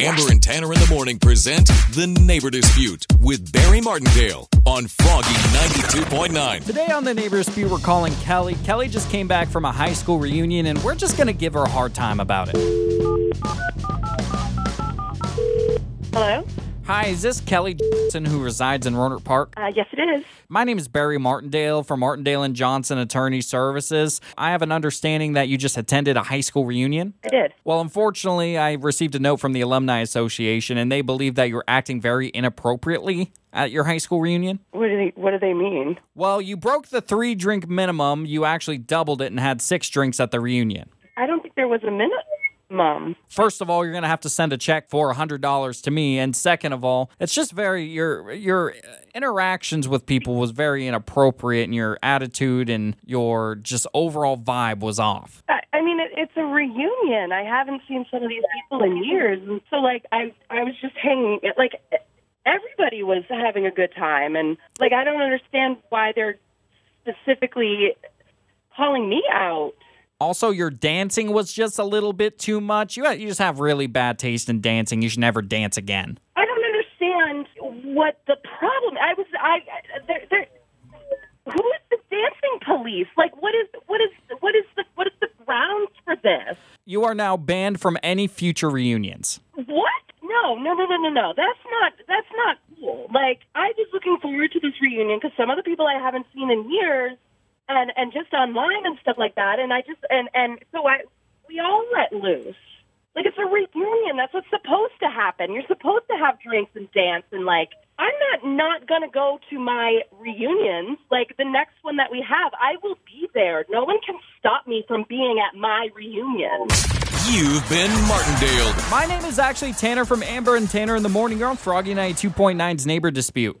Amber and Tanner in the morning present The Neighbor Dispute with Barry Martindale on Froggy 92.9. Today on the Neighbor Dispute, we're calling Kelly. Kelly just came back from a high school reunion, and we're just going to give her a hard time about it. Hello? Hi, is this Kelly Johnson who resides in Rohnert Park? Uh, yes, it is. My name is Barry Martindale from Martindale and Johnson Attorney Services. I have an understanding that you just attended a high school reunion. I did. Well, unfortunately, I received a note from the Alumni Association, and they believe that you're acting very inappropriately at your high school reunion. What do they What do they mean? Well, you broke the three drink minimum. You actually doubled it and had six drinks at the reunion. I don't think there was a minimum. First of all, you're going to have to send a check for $100 to me, and second of all, it's just very your your interactions with people was very inappropriate, and your attitude and your just overall vibe was off. I, I mean, it, it's a reunion. I haven't seen some of these people in years, and so like I I was just hanging like everybody was having a good time, and like I don't understand why they're specifically calling me out. Also, your dancing was just a little bit too much. You you just have really bad taste in dancing. You should never dance again. I don't understand what the problem. I was I there there. Who is the dancing police? Like, what is what is what is the what is the grounds for this? You are now banned from any future reunions. What? No, no, no, no, no, no. That's not that's not cool. Like, I was looking forward to this reunion because some of the people I haven't seen in years and and just online and stuff like that. And I just and and so I we all let loose. Like it's a reunion. That's what's supposed to happen. You're supposed to have drinks and dance and like. I'm not not gonna go to my reunions. Like the next one that we have, I will be there. No one can stop me from being at my reunion. You've been Martindale. My name is actually Tanner from Amber and Tanner in the Morning. You're on Froggy 92.9's Neighbor Dispute.